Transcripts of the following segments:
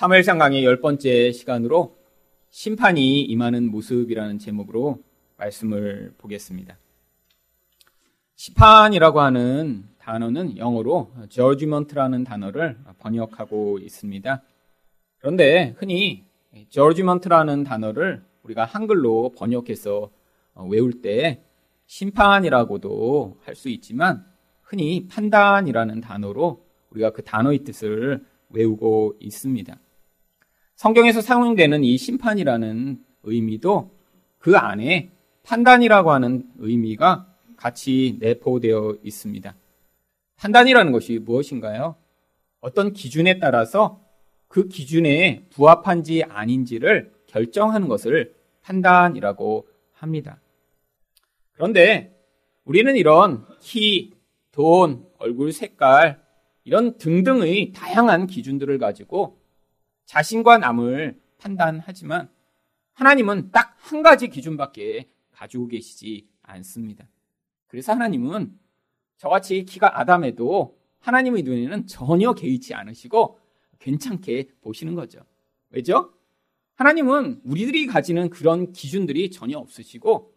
사무엘상 강의 열 번째 시간으로 심판이 임하는 모습이라는 제목으로 말씀을 보겠습니다. 심판이라고 하는 단어는 영어로 judgment라는 단어를 번역하고 있습니다. 그런데 흔히 judgment라는 단어를 우리가 한글로 번역해서 외울 때 심판이라고도 할 수 있지만 흔히 판단이라는 단어로 우리가 그 단어의 뜻을 외우고 있습니다. 성경에서 사용되는 이 심판이라는 의미도 그 안에 판단이라고 하는 의미가 같이 내포되어 있습니다. 판단이라는 것이 무엇인가요? 어떤 기준에 따라서 그 기준에 부합한지 아닌지를 결정하는 것을 판단이라고 합니다. 그런데 우리는 이런 키, 돈, 얼굴 색깔, 이런 등등의 다양한 기준들을 가지고 자신과 남을 판단하지만 하나님은 딱 한 가지 기준밖에 가지고 계시지 않습니다. 그래서 하나님은 저같이 키가 아담해도 하나님의 눈에는 전혀 개의치 않으시고 괜찮게 보시는 거죠. 왜죠? 하나님은 우리들이 가지는 그런 기준들이 전혀 없으시고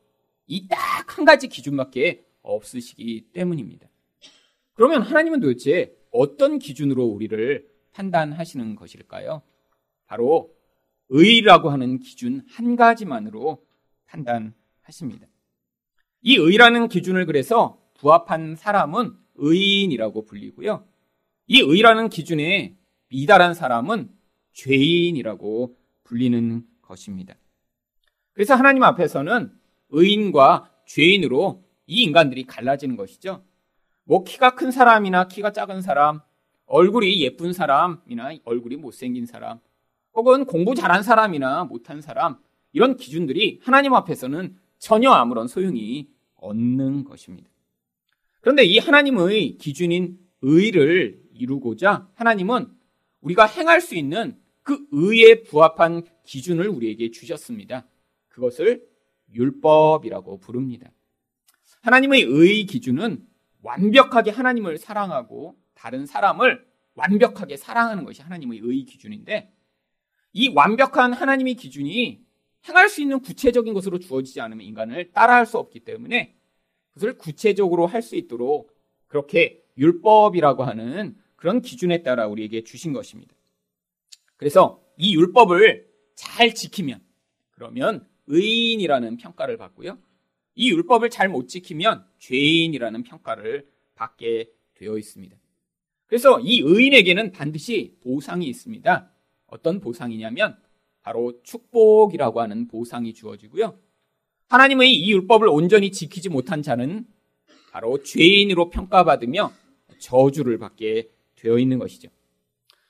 이 딱 한 가지 기준밖에 없으시기 때문입니다. 그러면 하나님은 도대체 어떤 기준으로 우리를 판단하시는 것일까요? 바로 의라고 하는 기준 한 가지만으로 판단하십니다. 이 의라는 기준을 그래서 부합한 사람은 의인이라고 불리고요. 이 의라는 기준에 미달한 사람은 죄인이라고 불리는 것입니다. 그래서 하나님 앞에서는 의인과 죄인으로 이 인간들이 갈라지는 것이죠. 뭐 키가 큰 사람이나 키가 작은 사람, 얼굴이 예쁜 사람이나 얼굴이 못생긴 사람, 혹은 공부 잘한 사람이나 못한 사람, 이런 기준들이 하나님 앞에서는 전혀 아무런 소용이 없는 것입니다. 그런데 이 하나님의 기준인 의를 이루고자 하나님은 우리가 행할 수 있는 그 의에 부합한 기준을 우리에게 주셨습니다. 그것을 율법이라고 부릅니다. 하나님의 의 기준은 완벽하게 하나님을 사랑하고 다른 사람을 완벽하게 사랑하는 것이 하나님의 의 기준인데 이 완벽한 하나님의 기준이 행할 수 있는 구체적인 것으로 주어지지 않으면 인간을 따라할 수 없기 때문에 그것을 구체적으로 할 수 있도록 그렇게 율법이라고 하는 그런 기준에 따라 우리에게 주신 것입니다. 그래서 이 율법을 잘 지키면 그러면 의인이라는 평가를 받고요. 이 율법을 잘 못 지키면 죄인이라는 평가를 받게 되어 있습니다. 그래서 이 의인에게는 반드시 보상이 있습니다. 어떤 보상이냐면 바로 축복이라고 하는 보상이 주어지고요. 하나님의 이 율법을 온전히 지키지 못한 자는 바로 죄인으로 평가받으며 저주를 받게 되어 있는 것이죠.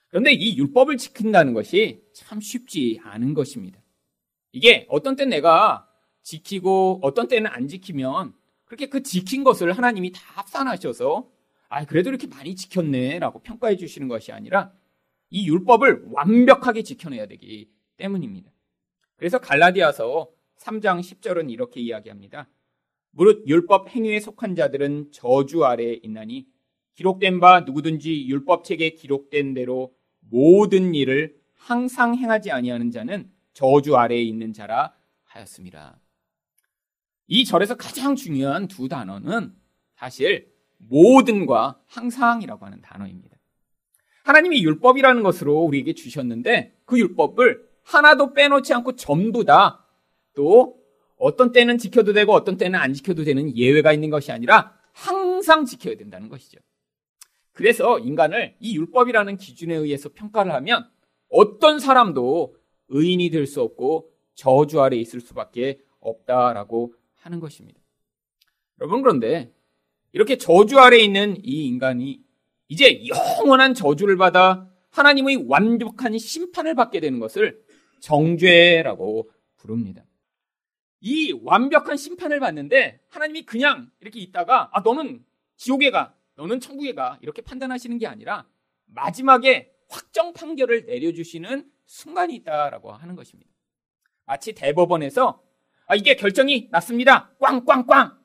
그런데 이 율법을 지킨다는 것이 참 쉽지 않은 것입니다. 이게 어떤 때 내가 지키고 어떤 때는 안 지키면 그렇게 그 지킨 것을 하나님이 다 합산하셔서 아 그래도 이렇게 많이 지켰네 라고 평가해 주시는 것이 아니라 이 율법을 완벽하게 지켜내야 되기 때문입니다. 그래서 갈라디아서 3장 10절은 이렇게 이야기합니다. 무릇 율법 행위에 속한 자들은 저주 아래에 있나니 기록된 바 누구든지 율법책에 기록된 대로 모든 일을 항상 행하지 아니하는 자는 저주 아래에 있는 자라 하였습니다. 이 절에서 가장 중요한 두 단어는 사실 모든과 항상이라고 하는 단어입니다. 하나님이 율법이라는 것으로 우리에게 주셨는데 그 율법을 하나도 빼놓지 않고 전부 다 또 어떤 때는 지켜도 되고 어떤 때는 안 지켜도 되는 예외가 있는 것이 아니라 항상 지켜야 된다는 것이죠. 그래서 인간을 이 율법이라는 기준에 의해서 평가를 하면 어떤 사람도 의인이 될 수 없고 저주 아래 있을 수밖에 없다라고 하는 것입니다. 여러분 그런데 이렇게 저주 아래 있는 이 인간이 이제 영원한 저주를 받아 하나님의 완벽한 심판을 받게 되는 것을 정죄라고 부릅니다. 이 완벽한 심판을 받는데 하나님이 그냥 이렇게 있다가 아 너는 지옥에 가, 너는 천국에 가 이렇게 판단하시는 게 아니라 마지막에 확정 판결을 내려주시는 순간이 있다라고 하는 것입니다. 마치 대법원에서 아, 이게 결정이 났습니다. 꽝꽝꽝.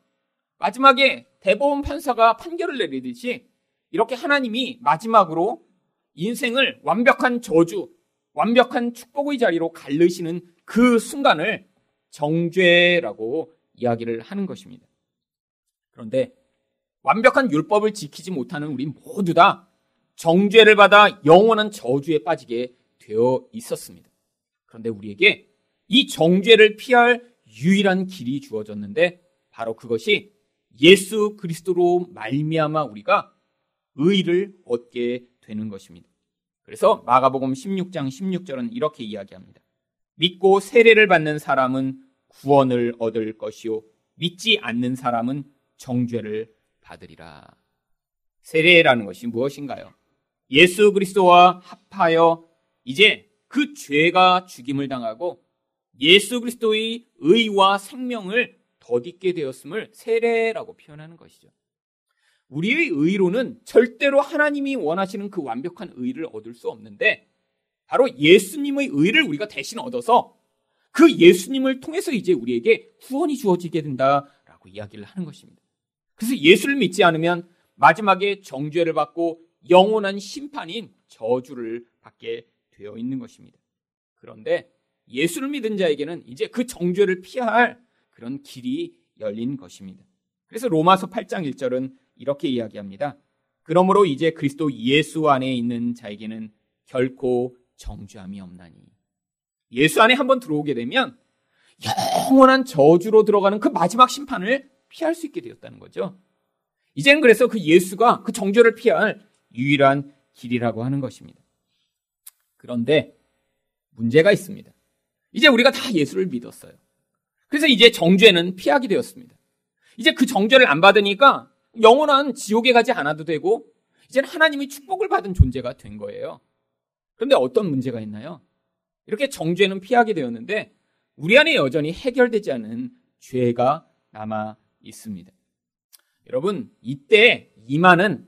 마지막에 대법원 판사가 판결을 내리듯이 이렇게 하나님이 마지막으로 인생을 완벽한 저주, 완벽한 축복의 자리로 갈르시는 그 순간을 정죄라고 이야기를 하는 것입니다. 그런데 완벽한 율법을 지키지 못하는 우리 모두 다 정죄를 받아 영원한 저주에 빠지게 되어 있었습니다. 그런데 우리에게 이 정죄를 피할 유일한 길이 주어졌는데 바로 그것이 예수 그리스도로 말미암아 우리가 의를 얻게 되는 것입니다. 그래서 마가복음 16장 16절은 이렇게 이야기합니다. 믿고 세례를 받는 사람은 구원을 얻을 것이요 믿지 않는 사람은 정죄를 받으리라. 세례라는 것이 무엇인가요? 예수 그리스도와 합하여 이제 그 죄가 죽임을 당하고 예수 그리스도의 의와 생명을 덧입게 되었음을 세례라고 표현하는 것이죠. 우리의 의로는 절대로 하나님이 원하시는 그 완벽한 의를 얻을 수 없는데 바로 예수님의 의를 우리가 대신 얻어서 그 예수님을 통해서 이제 우리에게 구원이 주어지게 된다라고 이야기를 하는 것입니다. 그래서 예수를 믿지 않으면 마지막에 정죄를 받고 영원한 심판인 저주를 받게 되어 있는 것입니다. 그런데 예수를 믿은 자에게는 이제 그 정죄를 피할 그런 길이 열린 것입니다. 그래서 로마서 8장 1절은 이렇게 이야기합니다. 그러므로 이제 그리스도 예수 안에 있는 자에게는 결코 정죄함이 없나니. 예수 안에 한번 들어오게 되면 영원한 저주로 들어가는 그 마지막 심판을 피할 수 있게 되었다는 거죠. 이제는 그래서 그 예수가 그 정죄를 피할 유일한 길이라고 하는 것입니다. 그런데 문제가 있습니다. 이제 우리가 다 예수를 믿었어요. 그래서 이제 정죄는 피하게 되었습니다. 이제 그 정죄를 안 받으니까 영원한 지옥에 가지 않아도 되고 이제는 하나님의 축복을 받은 존재가 된 거예요. 그런데 어떤 문제가 있나요? 이렇게 정죄는 피하게 되었는데 우리 안에 여전히 해결되지 않은 죄가 남아 있습니다. 여러분, 이때 이만은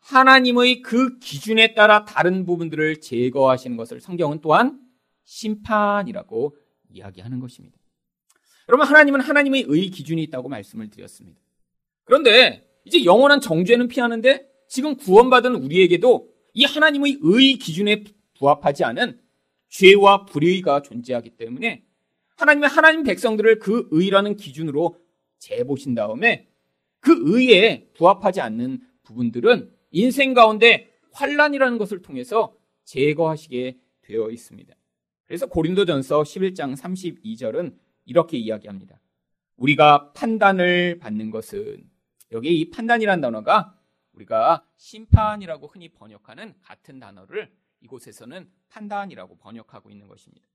하나님의 그 기준에 따라 다른 부분들을 제거하시는 것을 성경은 또한 심판이라고 이야기하는 것입니다. 여러분, 하나님은 하나님의 의 기준이 있다고 말씀을 드렸습니다. 그런데 이제 영원한 정죄는 피하는데 지금 구원받은 우리에게도 이 하나님의 의 기준에 부합하지 않은 죄와 불의가 존재하기 때문에 하나님의 하나님 백성들을 그 의라는 기준으로 재보신 다음에 그 의에 부합하지 않는 부분들은 인생 가운데 환란이라는 것을 통해서 제거하시게 되어 있습니다. 그래서 고린도전서 11장 32절은 이렇게 이야기합니다. 우리가 판단을 받는 것은 여기 이 판단이라는 단어가 우리가 심판이라고 흔히 번역하는 같은 단어를 이곳에서는 판단이라고 번역하고 있는 것입니다.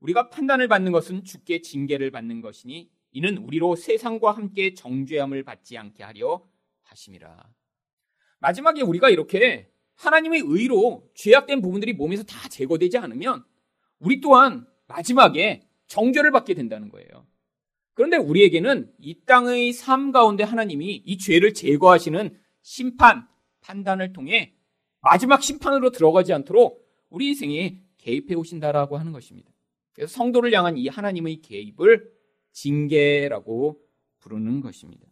우리가 판단을 받는 것은 주께 징계를 받는 것이니 이는 우리로 세상과 함께 정죄함을 받지 않게 하려 하심이라. 마지막에 우리가 이렇게 하나님의 의로 죄악된 부분들이 몸에서 다 제거되지 않으면 우리 또한 마지막에 정죄를 받게 된다는 거예요. 그런데 우리에게는 이 땅의 삶 가운데 하나님이 이 죄를 제거하시는 심판, 판단을 통해 마지막 심판으로 들어가지 않도록 우리 인생에 개입해 오신다라고 하는 것입니다. 그래서 성도를 향한 이 하나님의 개입을 징계라고 부르는 것입니다.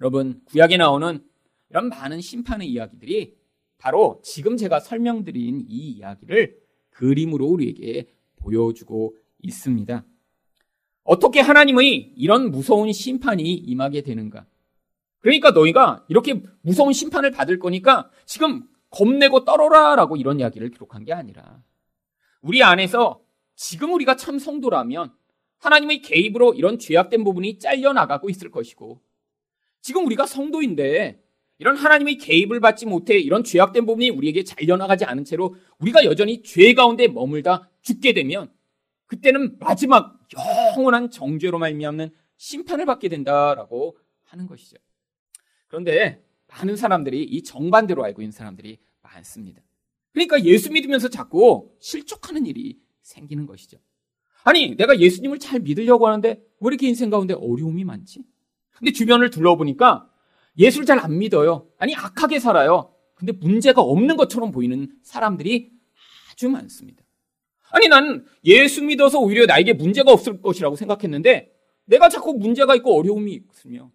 여러분, 구약에 나오는 이런 많은 심판의 이야기들이 바로 지금 제가 설명드린 이 이야기를 그림으로 우리에게 보여주고 있습니다. 어떻게 하나님의 이런 무서운 심판이 임하게 되는가? 그러니까 너희가 이렇게 무서운 심판을 받을 거니까 지금 겁내고 떨어라 라고 이런 이야기를 기록한 게 아니라 우리 안에서 지금 우리가 참 성도라면 하나님의 개입으로 이런 죄악된 부분이 잘려나가고 있을 것이고 지금 우리가 성도인데 이런 하나님의 개입을 받지 못해 이런 죄악된 부분이 우리에게 잘려나가지 않은 채로 우리가 여전히 죄 가운데 머물다 죽게 되면 그때는 마지막 영원한 정죄로 말미암는 심판을 받게 된다라고 하는 것이죠. 그런데 많은 사람들이 이 정반대로 알고 있는 사람들이 많습니다. 그러니까 예수 믿으면서 자꾸 실족하는 일이 생기는 것이죠. 아니, 내가 예수님을 잘 믿으려고 하는데 왜 이렇게 인생 가운데 어려움이 많지? 근데 주변을 둘러보니까 예수를 잘 안 믿어요. 아니, 악하게 살아요. 근데 문제가 없는 것처럼 보이는 사람들이 아주 많습니다. 아니, 난 예수 믿어서 오히려 나에게 문제가 없을 것이라고 생각했는데 내가 자꾸 문제가 있고 어려움이 있으며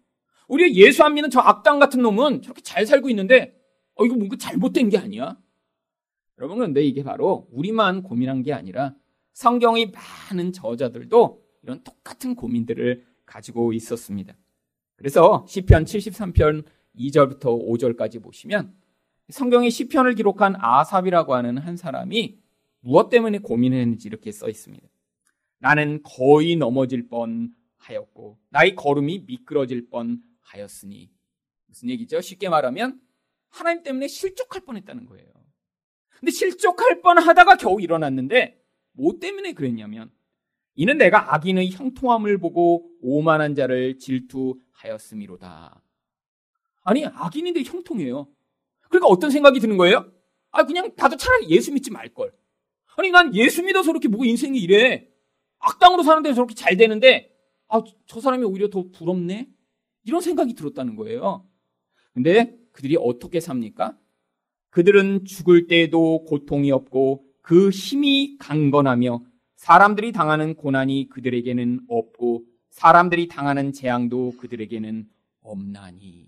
오히려 예수 안 믿는 저 악당 같은 놈은 저렇게 잘 살고 있는데 어, 이거 뭔가 잘못된 게 아니야? 여러분 그런데 이게 바로 우리만 고민한 게 아니라 성경의 많은 저자들도 이런 똑같은 고민들을 가지고 있었습니다. 그래서 시편 73편 2절부터 5절까지 보시면 성경의 시편을 기록한 아삽이라고 하는 한 사람이 무엇 때문에 고민했는지 이렇게 써 있습니다. 나는 거의 넘어질 뻔 하였고 나의 걸음이 미끄러질 뻔 하였으니 무슨 얘기죠? 쉽게 말하면 하나님 때문에 실족할 뻔 했다는 거예요. 근데 실족할 뻔 하다가 겨우 일어났는데 뭐 때문에 그랬냐면 이는 내가 악인의 형통함을 보고 오만한 자를 질투하였음이로다. 아니 악인인데 형통해요. 그러니까 어떤 생각이 드는 거예요? 아 그냥 나도 차라리 예수 믿지 말 걸. 아니 난 예수 믿어서 그렇게 뭐 인생이 이래. 악당으로 사는데 저렇게 잘 되는데 아 저 사람이 오히려 더 부럽네. 이런 생각이 들었다는 거예요. 근데 그들이 어떻게 삽니까? 그들은 죽을 때에도 고통이 없고 그 힘이 강건하며 사람들이 당하는 고난이 그들에게는 없고 사람들이 당하는 재앙도 그들에게는 없나니.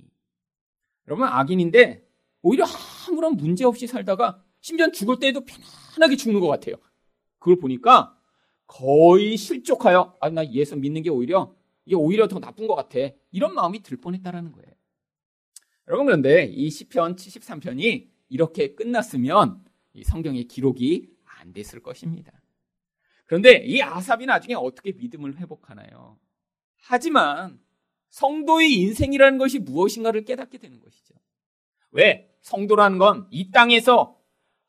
여러분 악인인데 오히려 아무런 문제 없이 살다가 심지어 죽을 때에도 편안하게 죽는 것 같아요. 그걸 보니까 거의 실족하여 아 나 예수 믿는 게 오히려 이게 오히려 더 나쁜 것 같아. 이런 마음이 들 뻔했다라는 거예요. 여러분 그런데 이 시편 73편이 이렇게 끝났으면 이 성경의 기록이 안 됐을 것입니다. 그런데 이 아삽이 나중에 어떻게 믿음을 회복하나요? 하지만 성도의 인생이라는 것이 무엇인가를 깨닫게 되는 것이죠. 왜? 성도라는 건 이 땅에서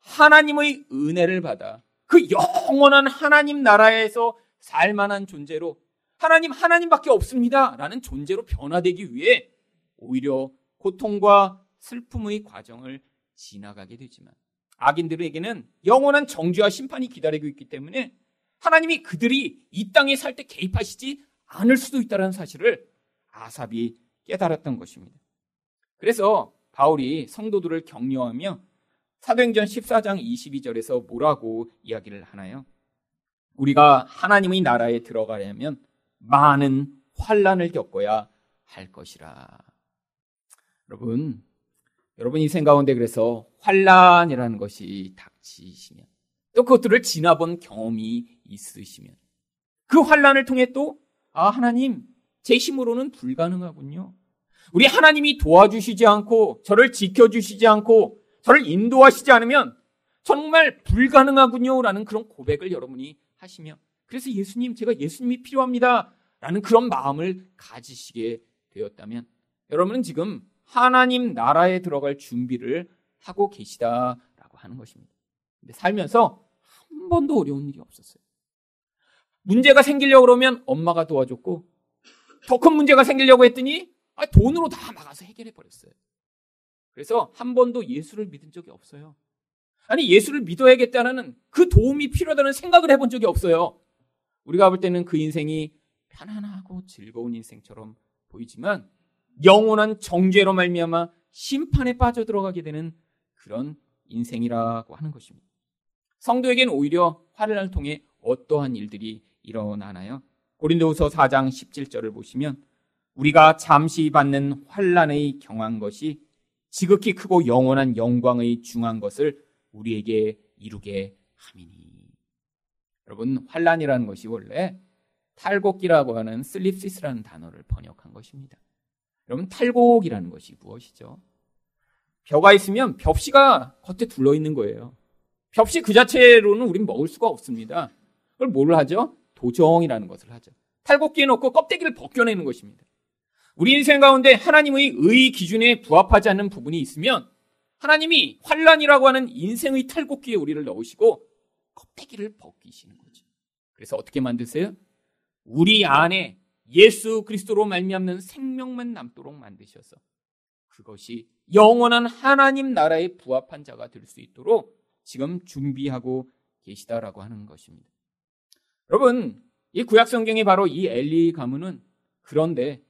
하나님의 은혜를 받아 그 영원한 하나님 나라에서 살 만한 존재로 하나님 하나님밖에 없습니다. 라는 존재로 변화되기 위해 오히려 고통과 슬픔의 과정을 지나가게 되지만 악인들에게는 영원한 정죄와 심판이 기다리고 있기 때문에 하나님이 그들이 이 땅에 살 때 개입하시지 않을 수도 있다는 사실을 아삽이 깨달았던 것입니다. 그래서 바울이 성도들을 격려하며 사도행전 14장 22절에서 뭐라고 이야기를 하나요? 우리가 하나님의 나라에 들어가려면 많은 환란을 겪어야 할 것이라. 여러분, 여러분 인생 가운데 그래서 환란이라는 것이 닥치시면 또 그것들을 지나본 경험이 있으시면 그 환란을 통해 또 아 하나님 제 힘으로는 불가능하군요. 우리 하나님이 도와주시지 않고 저를 지켜주시지 않고 저를 인도하시지 않으면 정말 불가능하군요라는 그런 고백을 여러분이 하시며 그래서 예수님 제가 예수님이 필요합니다 라는 그런 마음을 가지시게 되었다면 여러분은 지금 하나님 나라에 들어갈 준비를 하고 계시다라고 하는 것입니다. 근데 살면서 한 번도 어려운 일이 없었어요. 문제가 생기려고 그러면 엄마가 도와줬고 더 큰 문제가 생기려고 했더니 아, 돈으로 다 막아서 해결해 버렸어요. 그래서 한 번도 예수를 믿은 적이 없어요. 아니 예수를 믿어야겠다는 그 도움이 필요하다는 생각을 해본 적이 없어요. 우리가 볼 때는 그 인생이 편안하고 즐거운 인생처럼 보이지만 영원한 정죄로 말미암아 심판에 빠져 들어가게 되는 그런 인생이라고 하는 것입니다. 성도에게는 오히려 화를 통해 어떠한 일들이 일어나나요? 고린도후서 4장 17절을 보시면 우리가 잠시 받는 환란의 경한 것이 지극히 크고 영원한 영광의 중한 것을 우리에게 이루게 함이니. 여러분 환란이라는 것이 원래 탈곡기라고 하는 슬립시스라는 단어를 번역한 것입니다. 여러분 탈곡이라는 것이 무엇이죠? 벼가 있으면 벽시가 겉에 둘러 있는 거예요. 벽시 그 자체로는 우린 먹을 수가 없습니다. 그걸 뭘 하죠? 도정이라는 것을 하죠. 탈곡기에 넣고 껍데기를 벗겨내는 것입니다. 우리 인생 가운데 하나님의 의 기준에 부합하지 않는 부분이 있으면 하나님이 환란이라고 하는 인생의 탈곡기에 우리를 넣으시고 껍데기를 벗기시는 거죠. 그래서 어떻게 만드세요? 우리 안에 예수 그리스도로 말미암는 생명만 남도록 만드셔서 그것이 영원한 하나님 나라에 부합한 자가 될 수 있도록 지금 준비하고 계시다라고 하는 것입니다. 여러분, 이 구약 성경이 바로 이 엘리 가문은 그런데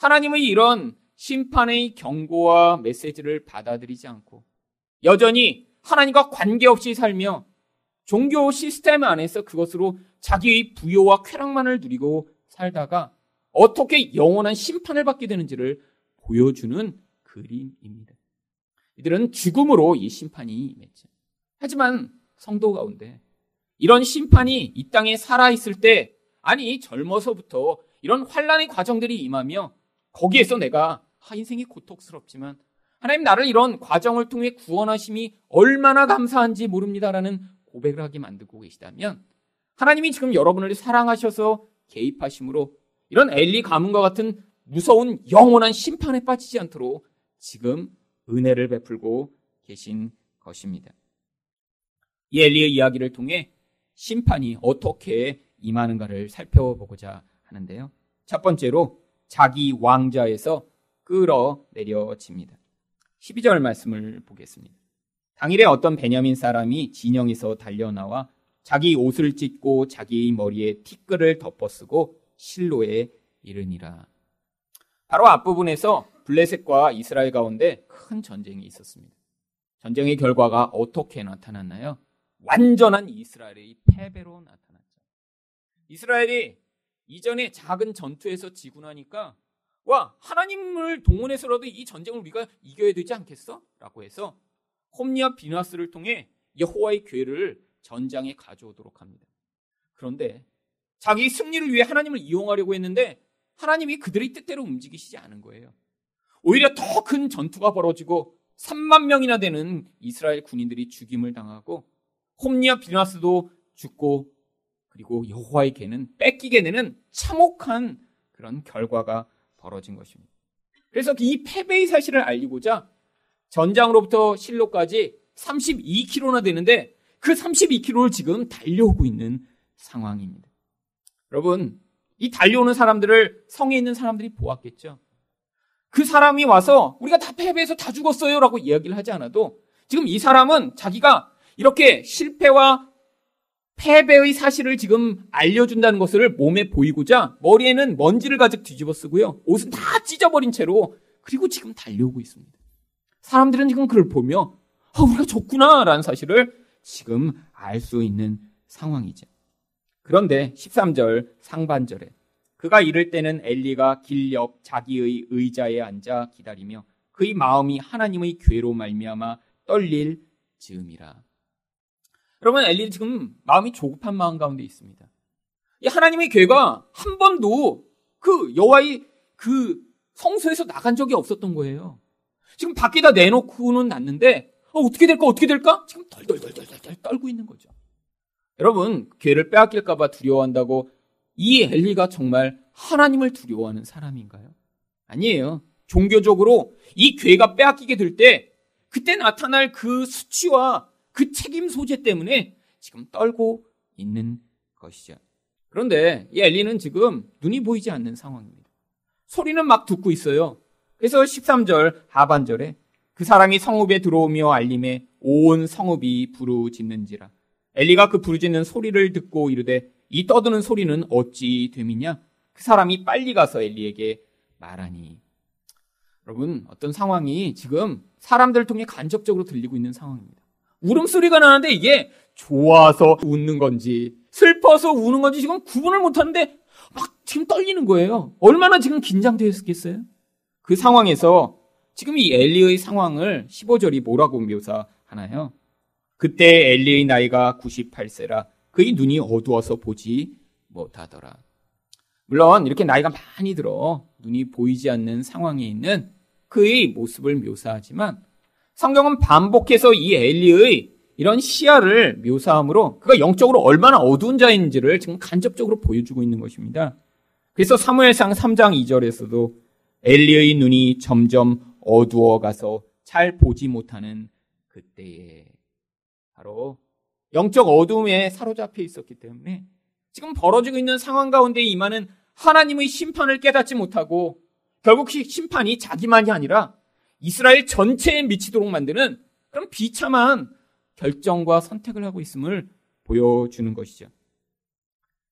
하나님의 이런 심판의 경고와 메시지를 받아들이지 않고 여전히 하나님과 관계없이 살며 종교 시스템 안에서 그것으로 자기의 부여와 쾌락만을 누리고 살다가 어떻게 영원한 심판을 받게 되는지를 보여주는 그림입니다. 이들은 죽음으로 이 심판이 임했죠. 하지만 성도 가운데 이런 심판이 이 땅에 살아 있을 때, 아니, 젊어서부터 이런 환란의 과정들이 임하며 거기에서 내가 아, 인생이 고통스럽지만 하나님 나를 이런 과정을 통해 구원하심이 얼마나 감사한지 모릅니다라는 고백을 하게 만들고 계시다면 하나님이 지금 여러분을 사랑하셔서 개입하심으로 이런 엘리 가문과 같은 무서운 영원한 심판에 빠지지 않도록 지금 은혜를 베풀고 계신 것입니다. 이 엘리의 이야기를 통해 심판이 어떻게 임하는가를 살펴보고자 하는데요. 첫 번째로 자기 왕자에서 끌어내려집니다. 12절 말씀을 보겠습니다. 당일에 어떤 베냐민 사람이 진영에서 달려나와 자기 옷을 찢고 자기 머리에 티끌을 덮어쓰고 실로에 이르니라. 바로 앞부분에서 블레셋과 이스라엘 가운데 큰 전쟁이 있었습니다. 전쟁의 결과가 어떻게 나타났나요? 완전한 이스라엘의 패배로 나타났죠. 이스라엘이 이전에 작은 전투에서 지고 나니까 와 하나님을 동원해서라도 이 전쟁을 우리가 이겨야 되지 않겠어? 라고 해서 홈리아 비나스를 통해 여호와의 괴를 전장에 가져오도록 합니다. 그런데 자기 승리를 위해 하나님을 이용하려고 했는데 하나님이 그들의 뜻대로 움직이시지 않은 거예요. 오히려 더 큰 전투가 벌어지고 3만 명이나 되는 이스라엘 군인들이 죽임을 당하고 홈리아 비나스도 죽고 그리고 여호와의 개는 뺏기게 되는 참혹한 그런 결과가 벌어진 것입니다. 그래서 이 패배의 사실을 알리고자 전장으로부터 실로까지 32km나 되는데 그 32km를 지금 달려오고 있는 상황입니다. 여러분, 이 달려오는 사람들을 성에 있는 사람들이 보았겠죠. 그 사람이 와서 우리가 다 패배해서 다 죽었어요 라고 이야기를 하지 않아도 지금 이 사람은 자기가 이렇게 실패와 패배의 사실을 지금 알려준다는 것을 몸에 보이고자 머리에는 먼지를 가득 뒤집어 쓰고요. 옷은 다 찢어버린 채로 그리고 지금 달려오고 있습니다. 사람들은 지금 그걸 보며 아, 우리가 졌구나 라는 사실을 지금 알 수 있는 상황이죠. 그런데 13절 상반절에 그가 이럴 때는 엘리가 길 옆 자기의 의자에 앉아 기다리며 그의 마음이 하나님의 괴로 말미암아 떨릴 즈음이라. 여러분 엘리는 지금 마음이 조급한 마음 가운데 있습니다. 이 하나님의 괴가 한 번도 그 여호와의 그 성소에서 나간 적이 없었던 거예요. 지금 밖에다 내놓고는 났는데 어, 떻게 될까 어떻게 될까 지금 덜덜덜덜덜 떨고 있는 거죠. 여러분 괴를 빼앗길까봐 두려워한다고 이 엘리가 정말 하나님을 두려워하는 사람인가요? 아니에요. 종교적으로 이 괴가 빼앗기게 될 때 그때 나타날 그 수치와 그 책임 소재 때문에 지금 떨고 있는 것이죠. 그런데 이 엘리는 지금 눈이 보이지 않는 상황입니다. 소리는 막 듣고 있어요. 그래서 13절 하반절에 그 사람이 성읍에 들어오며 알림에 온 성읍이 부르짖는지라. 엘리가 그 부르짖는 소리를 듣고 이르되 이 떠드는 소리는 어찌 됨이냐? 그 사람이 빨리 가서 엘리에게 말하니. 여러분, 어떤 상황이 지금 사람들을 통해 간접적으로 들리고 있는 상황입니다. 울음소리가 나는데 이게 좋아서 웃는 건지 슬퍼서 우는 건지 지금 구분을 못하는데 막 지금 떨리는 거예요. 얼마나 지금 긴장되었겠어요? 그 상황에서 지금 이 엘리의 상황을 15절이 뭐라고 묘사하나요? 그때 엘리의 나이가 98세라 그의 눈이 어두워서 보지 못하더라. 물론 이렇게 나이가 많이 들어 눈이 보이지 않는 상황에 있는 그의 모습을 묘사하지만 성경은 반복해서 이 엘리의 이런 시야를 묘사함으로 그가 영적으로 얼마나 어두운 자인지를 지금 간접적으로 보여주고 있는 것입니다. 그래서 사무엘상 3장 2절에서도 엘리의 눈이 점점 어두워 가서 잘 보지 못하는 그때에 바로 영적 어둠에 사로잡혀 있었기 때문에 지금 벌어지고 있는 상황 가운데 임하는 하나님의 심판을 깨닫지 못하고 결국 심판이 자기만이 아니라 이스라엘 전체에 미치도록 만드는 그런 비참한 결정과 선택을 하고 있음을 보여주는 것이죠.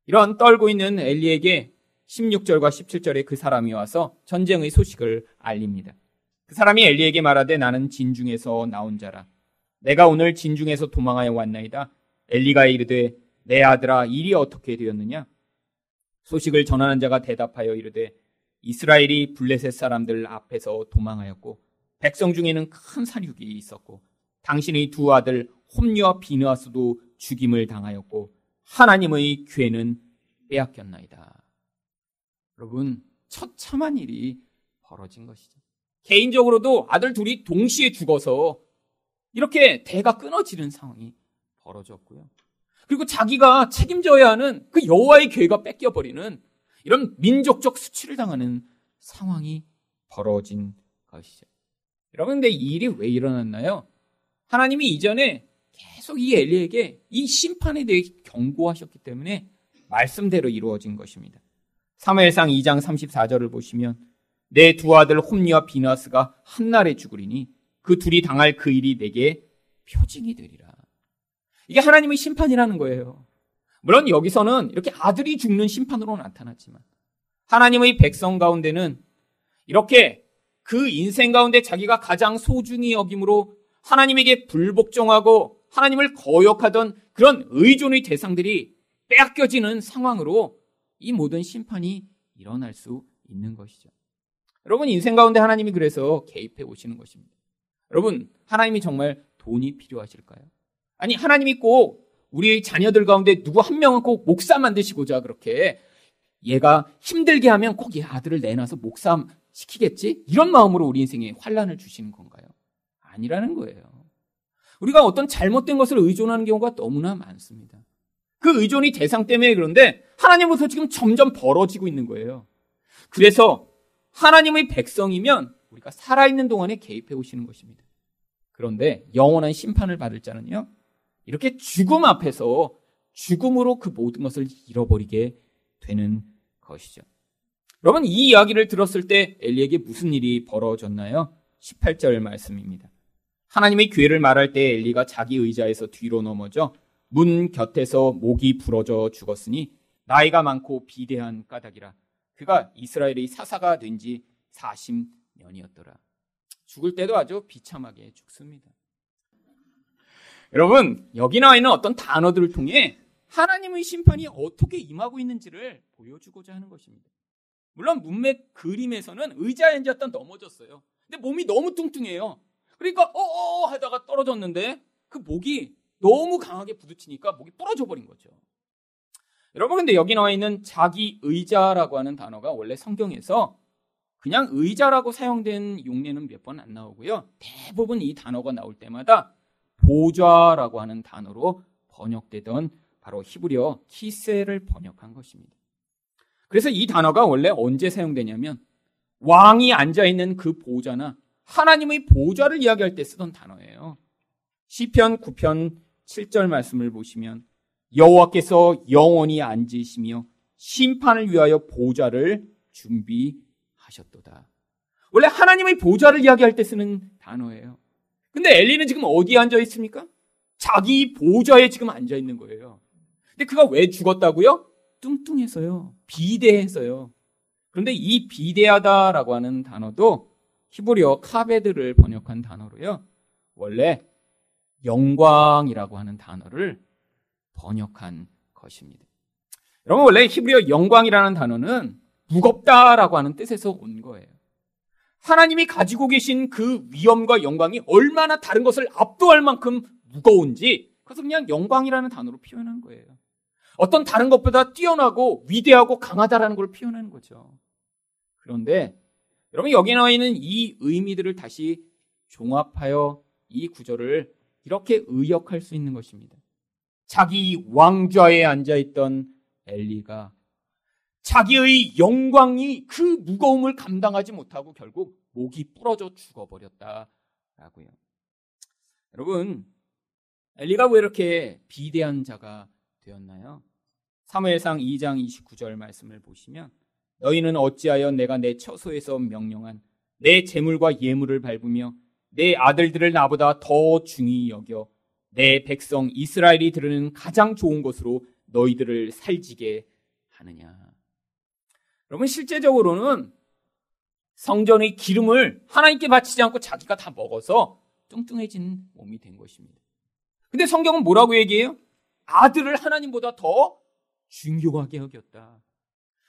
이런 떨고 있는 엘리에게 16절과 17절에 그 사람이 와서 전쟁의 소식을 알립니다. 그 사람이 엘리에게 말하되 나는 진중에서 나온 자라. 내가 오늘 진중에서 도망하여 왔나이다. 엘리가 이르되 내 아들아 일이 어떻게 되었느냐? 소식을 전하는 자가 대답하여 이르되 이스라엘이 블레셋 사람들 앞에서 도망하였고 백성 중에는 큰 사륙이 있었고 당신의 두 아들 홈리와 비느하스도 죽임을 당하였고 하나님의 괴는 빼앗겼나이다. 여러분 처참한 일이 벌어진 것이죠. 개인적으로도 아들 둘이 동시에 죽어서 이렇게 대가 끊어지는 상황이 벌어졌고요. 그리고 자기가 책임져야 하는 그 여호와의 계가 뺏겨버리는 이런 민족적 수치를 당하는 상황이 벌어진 것이죠. 여러분, 근데 이 일이 왜 일어났나요? 하나님이 이전에 계속 이 엘리에게 이 심판에 대해 경고하셨기 때문에 말씀대로 이루어진 것입니다. 사무엘상 2장 34절을 보시면 내 두 아들 홈리와 비나스가 한날에 죽으리니 그 둘이 당할 그 일이 내게 표징이 되리라. 이게 하나님의 심판이라는 거예요. 물론 여기서는 이렇게 아들이 죽는 심판으로 나타났지만 하나님의 백성 가운데는 이렇게 그 인생 가운데 자기가 가장 소중히 여김으로 하나님에게 불복종하고 하나님을 거역하던 그런 의존의 대상들이 빼앗겨지는 상황으로 이 모든 심판이 일어날 수 있는 것이죠. 여러분 인생 가운데 하나님이 그래서 개입해 오시는 것입니다. 여러분 하나님이 정말 돈이 필요하실까요? 아니 하나님이 꼭 우리 자녀들 가운데 누구 한 명은 꼭 목사 만드시고자 그렇게 얘가 힘들게 하면 꼭 얘 아들을 내놔서 목사 시키겠지? 이런 마음으로 우리 인생에 환란을 주시는 건가요? 아니라는 거예요. 우리가 어떤 잘못된 것을 의존하는 경우가 너무나 많습니다. 그 의존이 대상 때문에 그런데 하나님으로서 지금 점점 벌어지고 있는 거예요. 그래서 하나님의 백성이면 우리가 살아있는 동안에 개입해 오시는 것입니다. 그런데 영원한 심판을 받을 자는요, 이렇게 죽음 앞에서 죽음으로 그 모든 것을 잃어버리게 되는 것이죠. 여러분, 이 이야기를 들었을 때 엘리에게 무슨 일이 벌어졌나요? 18절 말씀입니다. 하나님의 기회를 말할 때 엘리가 자기 의자에서 뒤로 넘어져 문 곁에서 목이 부러져 죽었으니 나이가 많고 비대한 까닭이라. 그가 이스라엘의 사사가 된 지 40년이었더라. 죽을 때도 아주 비참하게 죽습니다. 여러분, 여기 나와 있는 어떤 단어들을 통해 하나님의 심판이 어떻게 임하고 있는지를 보여주고자 하는 것입니다. 물론 문맥 그림에서는 의자에 앉았다 넘어졌어요. 근데 몸이 너무 뚱뚱해요. 그러니까 어어 하다가 떨어졌는데 그 목이 너무 강하게 부딪히니까 목이 부러져 버린 거죠. 여러분 근데 여기 나와 있는 자기 의자라고 하는 단어가 원래 성경에서 그냥 의자라고 사용된 용례는 몇 번 안 나오고요. 대부분 이 단어가 나올 때마다 보좌라고 하는 단어로 번역되던 바로 히브리어 키세를 번역한 것입니다. 그래서 이 단어가 원래 언제 사용되냐면 왕이 앉아 있는 그 보좌나 하나님의 보좌를 이야기할 때 쓰던 단어예요. 시편 9편 7절 말씀을 보시면 여호와께서 영원히 앉으시며 심판을 위하여 보좌를 준비하셨도다. 원래 하나님의 보좌를 이야기할 때 쓰는 단어예요. 근데 엘리는 지금 어디에 앉아 있습니까? 자기 보좌에 지금 앉아 있는 거예요. 근데 그가 왜 죽었다고요? 뚱뚱해서요. 비대해서요. 그런데 이 비대하다라고 하는 단어도 히브리어 카베드를 번역한 단어로요. 원래 영광이라고 하는 단어를 번역한 것입니다. 여러분 원래 히브리어 영광이라는 단어는 무겁다라고 하는 뜻에서 온 거예요. 하나님이 가지고 계신 그 위엄과 영광이 얼마나 다른 것을 압도할 만큼 무거운지 그래서 그냥 영광이라는 단어로 표현한 거예요. 어떤 다른 것보다 뛰어나고 위대하고 강하다라는 걸 표현하는 거죠. 그런데 여러분 여기 나와 있는 이 의미들을 다시 종합하여 이 구절을 이렇게 의역할 수 있는 것입니다. 자기 왕좌에 앉아 있던 엘리가 자기의 영광이 그 무거움을 감당하지 못하고 결국 목이 부러져 죽어버렸다라고요. 여러분, 엘리가 왜 이렇게 비대한 자가 되었나요? 사무엘상 2장 29절 말씀을 보시면 너희는 어찌하여 내가 내 처소에서 명령한 내 재물과 예물을 밟으며 내 아들들을 나보다 더 중히 여겨 내 백성 이스라엘이 들으는 가장 좋은 것으로 너희들을 살지게 하느냐. 여러분 실제적으로는 성전의 기름을 하나님께 바치지 않고 자기가 다 먹어서 뚱뚱해진 몸이 된 것입니다. 근데 성경은 뭐라고 얘기해요? 아들을 하나님보다 더 중요하게 여겼다.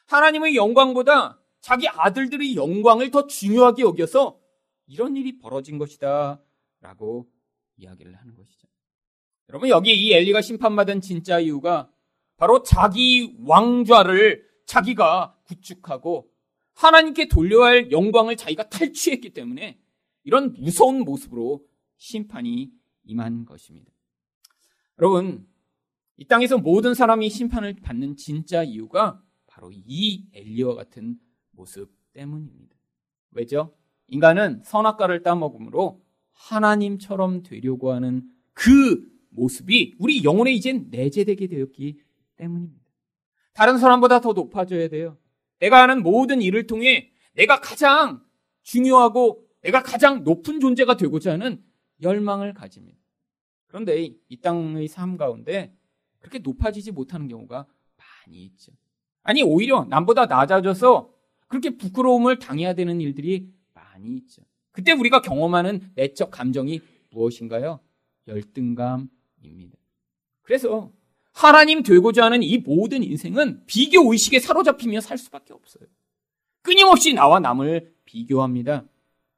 하나님의 영광보다 자기 아들들의 영광을 더 중요하게 여겨서 이런 일이 벌어진 것이다. 라고 이야기를 하는 것이죠. 여러분 여기 이 엘리가 심판받은 진짜 이유가 바로 자기 왕좌를 자기가 구축하고 하나님께 돌려야 할 영광을 자기가 탈취했기 때문에 이런 무서운 모습으로 심판이 임한 것입니다. 여러분, 이 땅에서 모든 사람이 심판을 받는 진짜 이유가 바로 이 엘리와 같은 모습 때문입니다. 왜죠? 인간은 선악과를 따먹음으로 하나님처럼 되려고 하는 그 모습이 우리 영혼에 이젠 내재되게 되었기 때문입니다. 다른 사람보다 더 높아져야 돼요. 내가 하는 모든 일을 통해 내가 가장 중요하고 내가 가장 높은 존재가 되고자 하는 열망을 가집니다. 그런데 이 땅의 삶 가운데 그렇게 높아지지 못하는 경우가 많이 있죠. 아니, 오히려 남보다 낮아져서 그렇게 부끄러움을 당해야 되는 일들이 많이 있죠. 그때 우리가 경험하는 내적 감정이 무엇인가요? 열등감입니다. 그래서 하나님 되고자 하는 이 모든 인생은 비교 의식에 사로잡히며 살 수밖에 없어요. 끊임없이 나와 남을 비교합니다.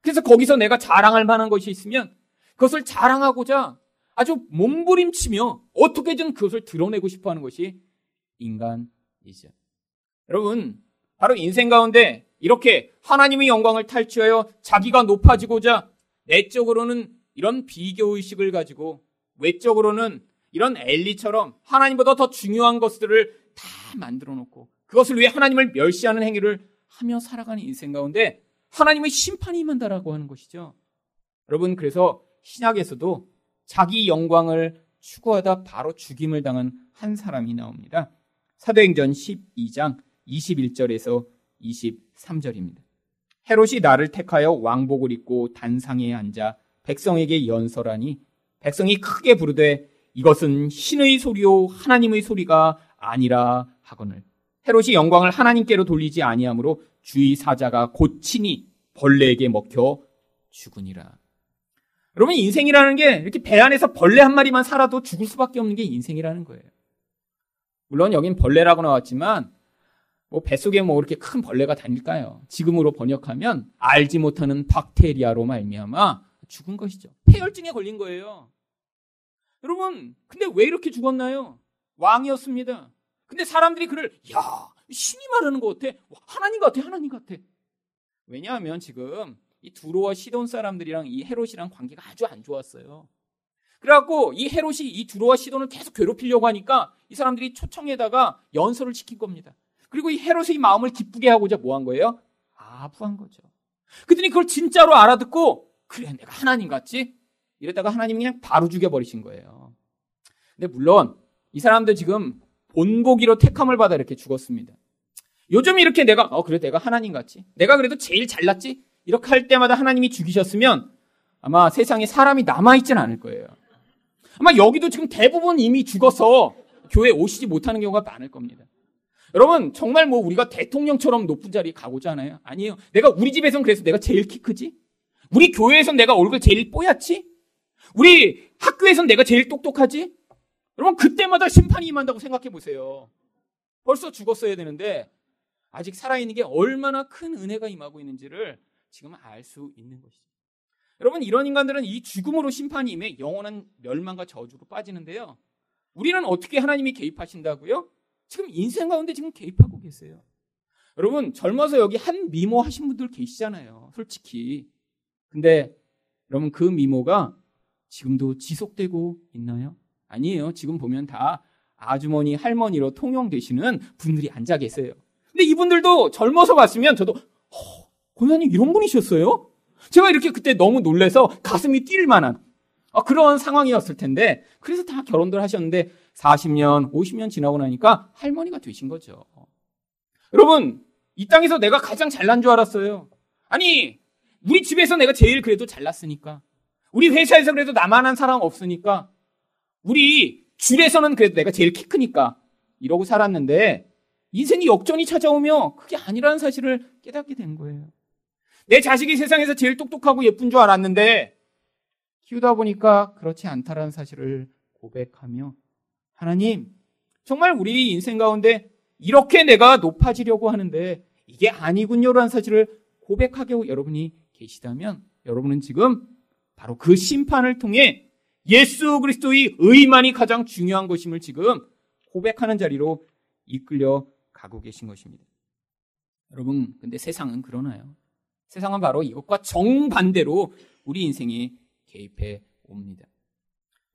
그래서 거기서 내가 자랑할 만한 것이 있으면 그것을 자랑하고자 아주 몸부림치며 어떻게든 그것을 드러내고 싶어 하는 것이 인간이죠. 여러분, 바로 인생 가운데 이렇게 하나님의 영광을 탈취하여 자기가 높아지고자 내적으로는 이런 비교의식을 가지고 외적으로는 이런 엘리처럼 하나님보다 더 중요한 것들을 다 만들어 놓고 그것을 위해 하나님을 멸시하는 행위를 하며 살아가는 인생 가운데 하나님의 심판이 임한다라고 하는 것이죠. 여러분, 그래서 신약에서도 자기 영광을 추구하다 바로 죽임을 당한 한 사람이 나옵니다. 사도행전 12장 21절에서 23절입니다. 헤롯이 나를 택하여 왕복을 입고 단상에 앉아 백성에게 연설하니 백성이 크게 부르되 이것은 신의 소리요 하나님의 소리가 아니라 하거늘 헤롯이 영광을 하나님께로 돌리지 아니하므로 주의 사자가 고치니 벌레에게 먹혀 죽으니라. 여러분 인생이라는 게 이렇게 배 안에서 벌레 한 마리만 살아도 죽을 수밖에 없는 게 인생이라는 거예요. 물론 여긴 벌레라고 나왔지만 뭐 뱃속에 뭐 이렇게 큰 벌레가 다닐까요? 지금으로 번역하면 알지 못하는 박테리아로 말미암아 죽은 것이죠. 폐혈증에 걸린 거예요. 여러분, 근데 왜 이렇게 죽었나요? 왕이었습니다. 근데 사람들이 그를 야 신이 말하는 것 같아. 하나님 같아. 하나님 같아. 왜냐하면 지금 이 두로와 시돈 사람들이랑 이 헤롯이랑 관계가 아주 안 좋았어요. 그래갖고 이 헤롯이 이 두로와 시돈을 계속 괴롭히려고 하니까 이 사람들이 초청에다가 연설을 시킨 겁니다. 그리고 이 헤롯의 마음을 기쁘게 하고자 뭐 한 거예요? 아부한 거죠. 그랬더니 그걸 진짜로 알아듣고 그래 내가 하나님 같지? 이랬다가 하나님이 그냥 바로 죽여버리신 거예요. 근데 물론 이 사람들 지금 본보기로 택함을 받아 이렇게 죽었습니다. 요즘 이렇게 내가 어 그래 내가 하나님 같지? 내가 그래도 제일 잘났지? 이렇게 할 때마다 하나님이 죽이셨으면 아마 세상에 사람이 남아있진 않을 거예요. 아마 여기도 지금 대부분 이미 죽어서 교회 오시지 못하는 경우가 많을 겁니다. 여러분, 정말 뭐 우리가 대통령처럼 높은 자리에 가고자 하나요? 아니에요. 내가 우리 집에선 그래서 내가 제일 키 크지? 우리 교회에선 내가 얼굴 제일 뽀얗지? 우리 학교에선 내가 제일 똑똑하지? 여러분, 그때마다 심판이 임한다고 생각해 보세요. 벌써 죽었어야 되는데, 아직 살아있는 게 얼마나 큰 은혜가 임하고 있는지를 지금 알 수 있는 것이죠. 여러분 이런 인간들은 이 죽음으로 심판이 임해 영원한 멸망과 저주로 빠지는데요. 우리는 어떻게 하나님이 개입하신다고요? 지금 인생 가운데 지금 개입하고 계세요. 여러분 젊어서 여기 한 미모 하신 분들 계시잖아요. 솔직히. 근데 여러분 그 미모가 지금도 지속되고 있나요? 아니에요. 지금 보면 다 아주머니, 할머니로 통용되시는 분들이 앉아 계세요. 근데 이분들도 젊어서 봤으면 저도 허, 권사님 이런 분이셨어요? 제가 이렇게 그때 너무 놀래서 가슴이 뛸 만한 아, 그런 상황이었을 텐데 그래서 다 결혼들 하셨는데 40년, 50년 지나고 나니까 할머니가 되신 거죠. 여러분 이 땅에서 내가 가장 잘난 줄 알았어요. 아니 우리 집에서 내가 제일 그래도 잘났으니까 우리 회사에서 그래도 나만한 사람 없으니까 우리 줄에서는 그래도 내가 제일 키 크니까 이러고 살았는데 인생이 역전이 찾아오며 그게 아니라는 사실을 깨닫게 된 거예요. 내 자식이 세상에서 제일 똑똑하고 예쁜 줄 알았는데 키우다 보니까 그렇지 않다라는 사실을 고백하며 하나님 정말 우리 인생 가운데 이렇게 내가 높아지려고 하는데 이게 아니군요라는 사실을 고백하게 여러분이 계시다면 여러분은 지금 바로 그 심판을 통해 예수 그리스도의 의만이 가장 중요한 것임을 지금 고백하는 자리로 이끌려 가고 계신 것입니다. 여러분, 근데 세상은 그러나요? 세상은 바로 이것과 정반대로 우리 인생에 개입해 옵니다.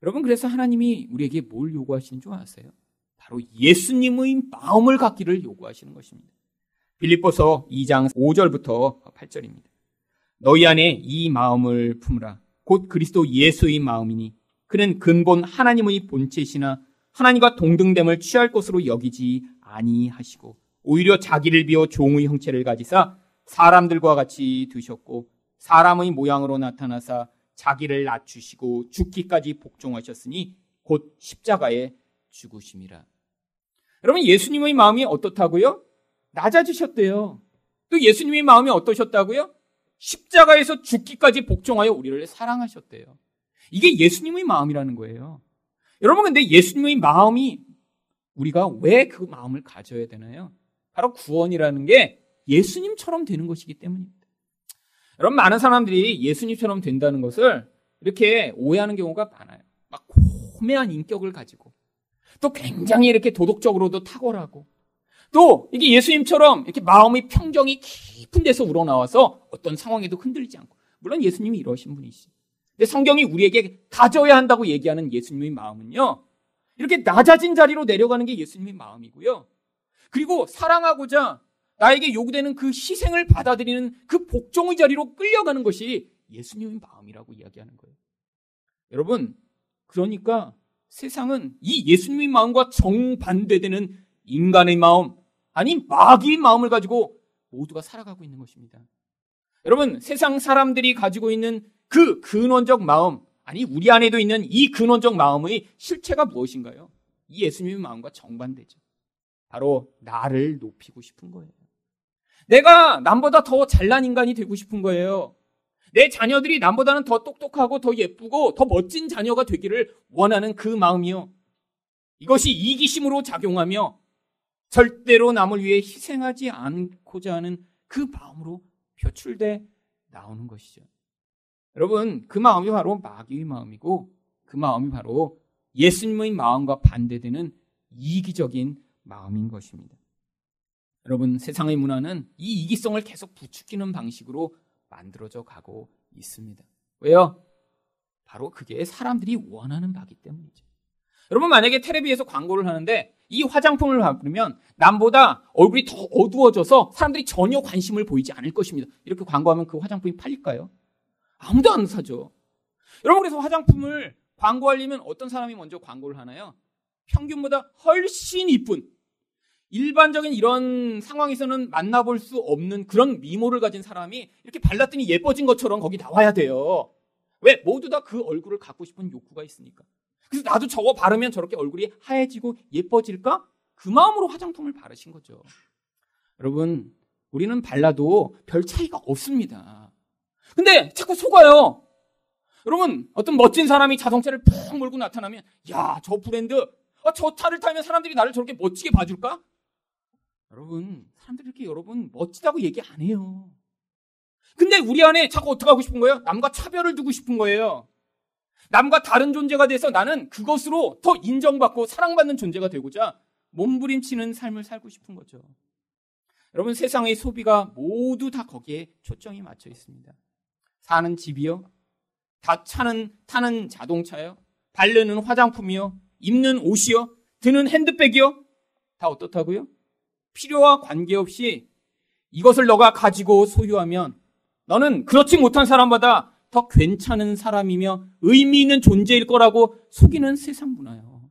여러분, 그래서 하나님이 우리에게 뭘 요구하시는 줄 아세요? 바로 예수님의 마음을 갖기를 요구하시는 것입니다. 빌립보서 2장 5절부터 8절입니다. 너희 안에 이 마음을 품으라. 곧 그리스도 예수의 마음이니 그는 근본 하나님의 본체시나 하나님과 동등됨을 취할 것으로 여기지 아니하시고 오히려 자기를 비워 종의 형체를 가지사 사람들과 같이 두셨고 사람의 모양으로 나타나사 자기를 낮추시고 죽기까지 복종하셨으니 곧 십자가에 죽으심이라. 여러분 예수님의 마음이 어떻다고요? 낮아지셨대요. 또 예수님의 마음이 어떠셨다고요? 십자가에서 죽기까지 복종하여 우리를 사랑하셨대요. 이게 예수님의 마음이라는 거예요. 여러분 근데 예수님의 마음이 우리가 왜 그 마음을 가져야 되나요? 바로 구원이라는 게 예수님처럼 되는 것이기 때문입니다. 여러분 많은 사람들이 예수님처럼 된다는 것을 이렇게 오해하는 경우가 많아요. 막 고매한 인격을 가지고 또 굉장히 이렇게 도덕적으로도 탁월하고 또 이게 예수님처럼 이렇게 마음의 평정이 깊은 데서 우러나와서 어떤 상황에도 흔들리지 않고 물론 예수님이 이러신 분이시. 근데 성경이 우리에게 가져야 한다고 얘기하는 예수님의 마음은요. 이렇게 낮아진 자리로 내려가는 게 예수님의 마음이고요. 그리고 사랑하고자 나에게 요구되는 그 희생을 받아들이는 그 복종의 자리로 끌려가는 것이 예수님의 마음이라고 이야기하는 거예요. 여러분, 그러니까 세상은 이 예수님의 마음과 정반대되는 인간의 마음, 아니 마귀의 마음을 가지고 모두가 살아가고 있는 것입니다. 여러분, 세상 사람들이 가지고 있는 그 근원적 마음, 아니 우리 안에도 있는 이 근원적 마음의 실체가 무엇인가요? 이 예수님의 마음과 정반대죠. 바로 나를 높이고 싶은 거예요. 내가 남보다 더 잘난 인간이 되고 싶은 거예요. 내 자녀들이 남보다는 더 똑똑하고 더 예쁘고 더 멋진 자녀가 되기를 원하는 그 마음이요. 이것이 이기심으로 작용하며 절대로 남을 위해 희생하지 않고자 하는 그 마음으로 표출돼 나오는 것이죠. 여러분, 그 마음이 바로 마귀의 마음이고 그 마음이 바로 예수님의 마음과 반대되는 이기적인 마음인 것입니다. 여러분, 세상의 문화는 이 이기성을 계속 부추기는 방식으로 만들어져 가고 있습니다. 왜요? 바로 그게 사람들이 원하는 바기 때문이죠. 여러분, 만약에 텔레비에서 광고를 하는데 이 화장품을 바르면 남보다 얼굴이 더 어두워져서 사람들이 전혀 관심을 보이지 않을 것입니다. 이렇게 광고하면 그 화장품이 팔릴까요? 아무도 안 사죠. 여러분, 그래서 화장품을 광고하려면 어떤 사람이 먼저 광고를 하나요? 평균보다 훨씬 이쁜 일반적인 이런 상황에서는 만나볼 수 없는 그런 미모를 가진 사람이 이렇게 발랐더니 예뻐진 것처럼 거기 나와야 돼요. 왜? 모두 다 그 얼굴을 갖고 싶은 욕구가 있으니까. 그래서 나도 저거 바르면 저렇게 얼굴이 하얘지고 예뻐질까? 그 마음으로 화장품을 바르신 거죠. 여러분, 우리는 발라도 별 차이가 없습니다. 근데 자꾸 속아요. 여러분, 어떤 멋진 사람이 자동차를 푹 몰고 나타나면, 야, 저 브랜드, 아, 저 차를 타면 사람들이 나를 저렇게 멋지게 봐줄까? 여러분, 사람들이 이렇게 여러분 멋지다고 얘기 안 해요. 근데 우리 안에 자꾸 어떻게 하고 싶은 거예요? 남과 차별을 두고 싶은 거예요. 남과 다른 존재가 돼서 나는 그것으로 더 인정받고 사랑받는 존재가 되고자 몸부림치는 삶을 살고 싶은 거죠. 여러분, 세상의 소비가 모두 다 거기에 초점이 맞춰 있습니다. 사는 집이요? 다 차는, 타는 자동차요? 바르는 화장품이요? 입는 옷이요? 드는 핸드백이요? 다 어떻다고요? 필요와 관계없이 이것을 너가 가지고 소유하면 너는 그렇지 못한 사람보다 더 괜찮은 사람이며 의미 있는 존재일 거라고 속이는 세상 문화요.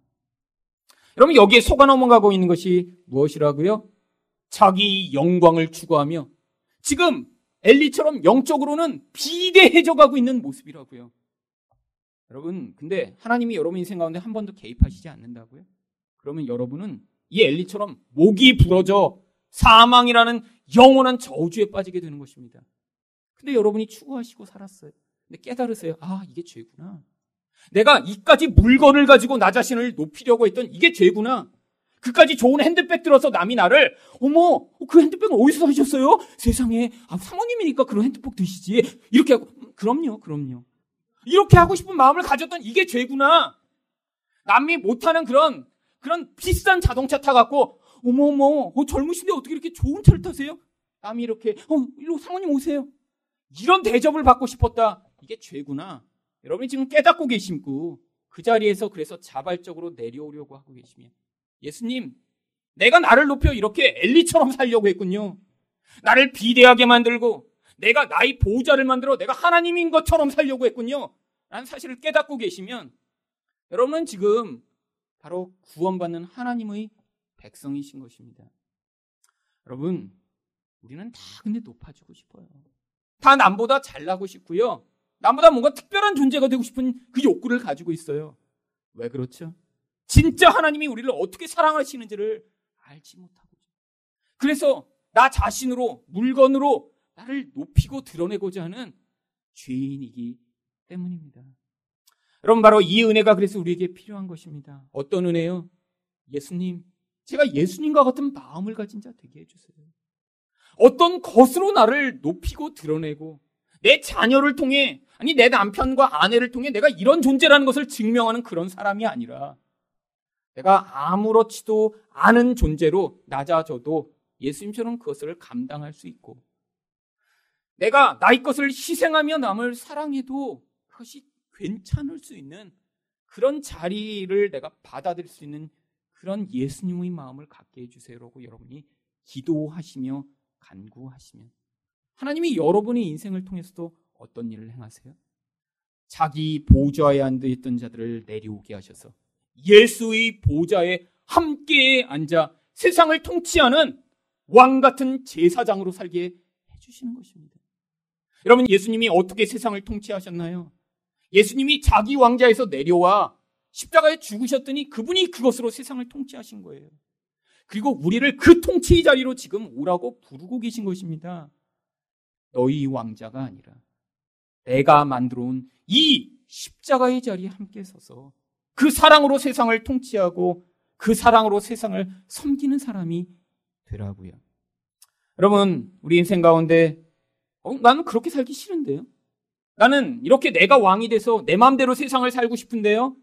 여러분 여기에 속아 넘어가고 있는 것이 무엇이라고요? 자기 영광을 추구하며 지금 엘리처럼 영적으로는 비대해져 가고 있는 모습이라고요. 여러분, 근데 하나님이 여러분 인생 가운데 한 번도 개입하시지 않는다고요? 그러면 여러분은 이 엘리처럼 목이 부러져 사망이라는 영원한 저주에 빠지게 되는 것입니다. 근데 여러분이 추구하시고 살았어요. 근데 깨달으세요. 아, 이게 죄구나. 내가 이까지 물건을 가지고 나 자신을 높이려고 했던 이게 죄구나. 그까지 좋은 핸드백 들어서 남이 나를 어머 그 핸드백은 어디서 사셨어요? 세상에 아, 사모님이니까 그런 핸드백 드시지 이렇게 하고 음, 그럼요 그럼요 이렇게 하고 싶은 마음을 가졌던 이게 죄구나. 남이 못하는 그런 그런 비싼 자동차 타갖고 어머 어머 어, 젊으신데 어떻게 이렇게 좋은 차를 타세요? 남이 이렇게 어 일로 사모님 오세요. 이런 대접을 받고 싶었다. 이게 죄구나. 여러분이 지금 깨닫고 계심고 그 자리에서 그래서 자발적으로 내려오려고 하고 계시면 예수님 내가 나를 높여 이렇게 엘리처럼 살려고 했군요. 나를 비대하게 만들고 내가 나의 보호자를 만들어 내가 하나님인 것처럼 살려고 했군요. 라는 사실을 깨닫고 계시면 여러분은 지금 바로 구원받는 하나님의 백성이신 것입니다. 여러분, 우리는 다 근데 높아지고 싶어요. 다 남보다 잘나고 싶고요. 남보다 뭔가 특별한 존재가 되고 싶은 그 욕구를 가지고 있어요. 왜 그렇죠? 진짜 하나님이 우리를 어떻게 사랑하시는지를 알지 못하고. 그래서 나 자신으로, 물건으로 나를 높이고 드러내고자 하는 죄인이기 때문입니다. 여러분, 바로 이 은혜가 그래서 우리에게 필요한 것입니다. 어떤 은혜요? 예수님, 제가 예수님과 같은 마음을 가진 자 되게 해주세요. 어떤 것으로 나를 높이고 드러내고 내 자녀를 통해 아니 내 남편과 아내를 통해 내가 이런 존재라는 것을 증명하는 그런 사람이 아니라 내가 아무렇지도 않은 존재로 낮아져도 예수님처럼 그것을 감당할 수 있고 내가 나의 것을 희생하며 남을 사랑해도 그것이 괜찮을 수 있는 그런 자리를 내가 받아들일 수 있는 그런 예수님의 마음을 갖게 해주세요라고 여러분이 기도하시며 간구하시면 하나님이 여러분의 인생을 통해서도 어떤 일을 행하세요? 자기 보좌에 앉아있던 자들을 내려오게 하셔서 예수의 보좌에 함께 앉아 세상을 통치하는 왕 같은 제사장으로 살게 해주시는 것입니다. 여러분, 예수님이 어떻게 세상을 통치하셨나요? 예수님이 자기 왕자에서 내려와 십자가에 죽으셨더니 그분이 그것으로 세상을 통치하신 거예요. 그리고 우리를 그 통치의 자리로 지금 오라고 부르고 계신 것입니다. 너희 왕자가 아니라 내가 만들어 온 이 십자가의 자리에 함께 서서 그 사랑으로 세상을 통치하고 그 사랑으로 세상을 섬기는 사람이 되라고요. 여러분, 우리 인생 가운데 어, 나는 그렇게 살기 싫은데요. 나는 이렇게 내가 왕이 돼서 내 마음대로 세상을 살고 싶은데요.